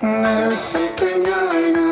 There's something I know.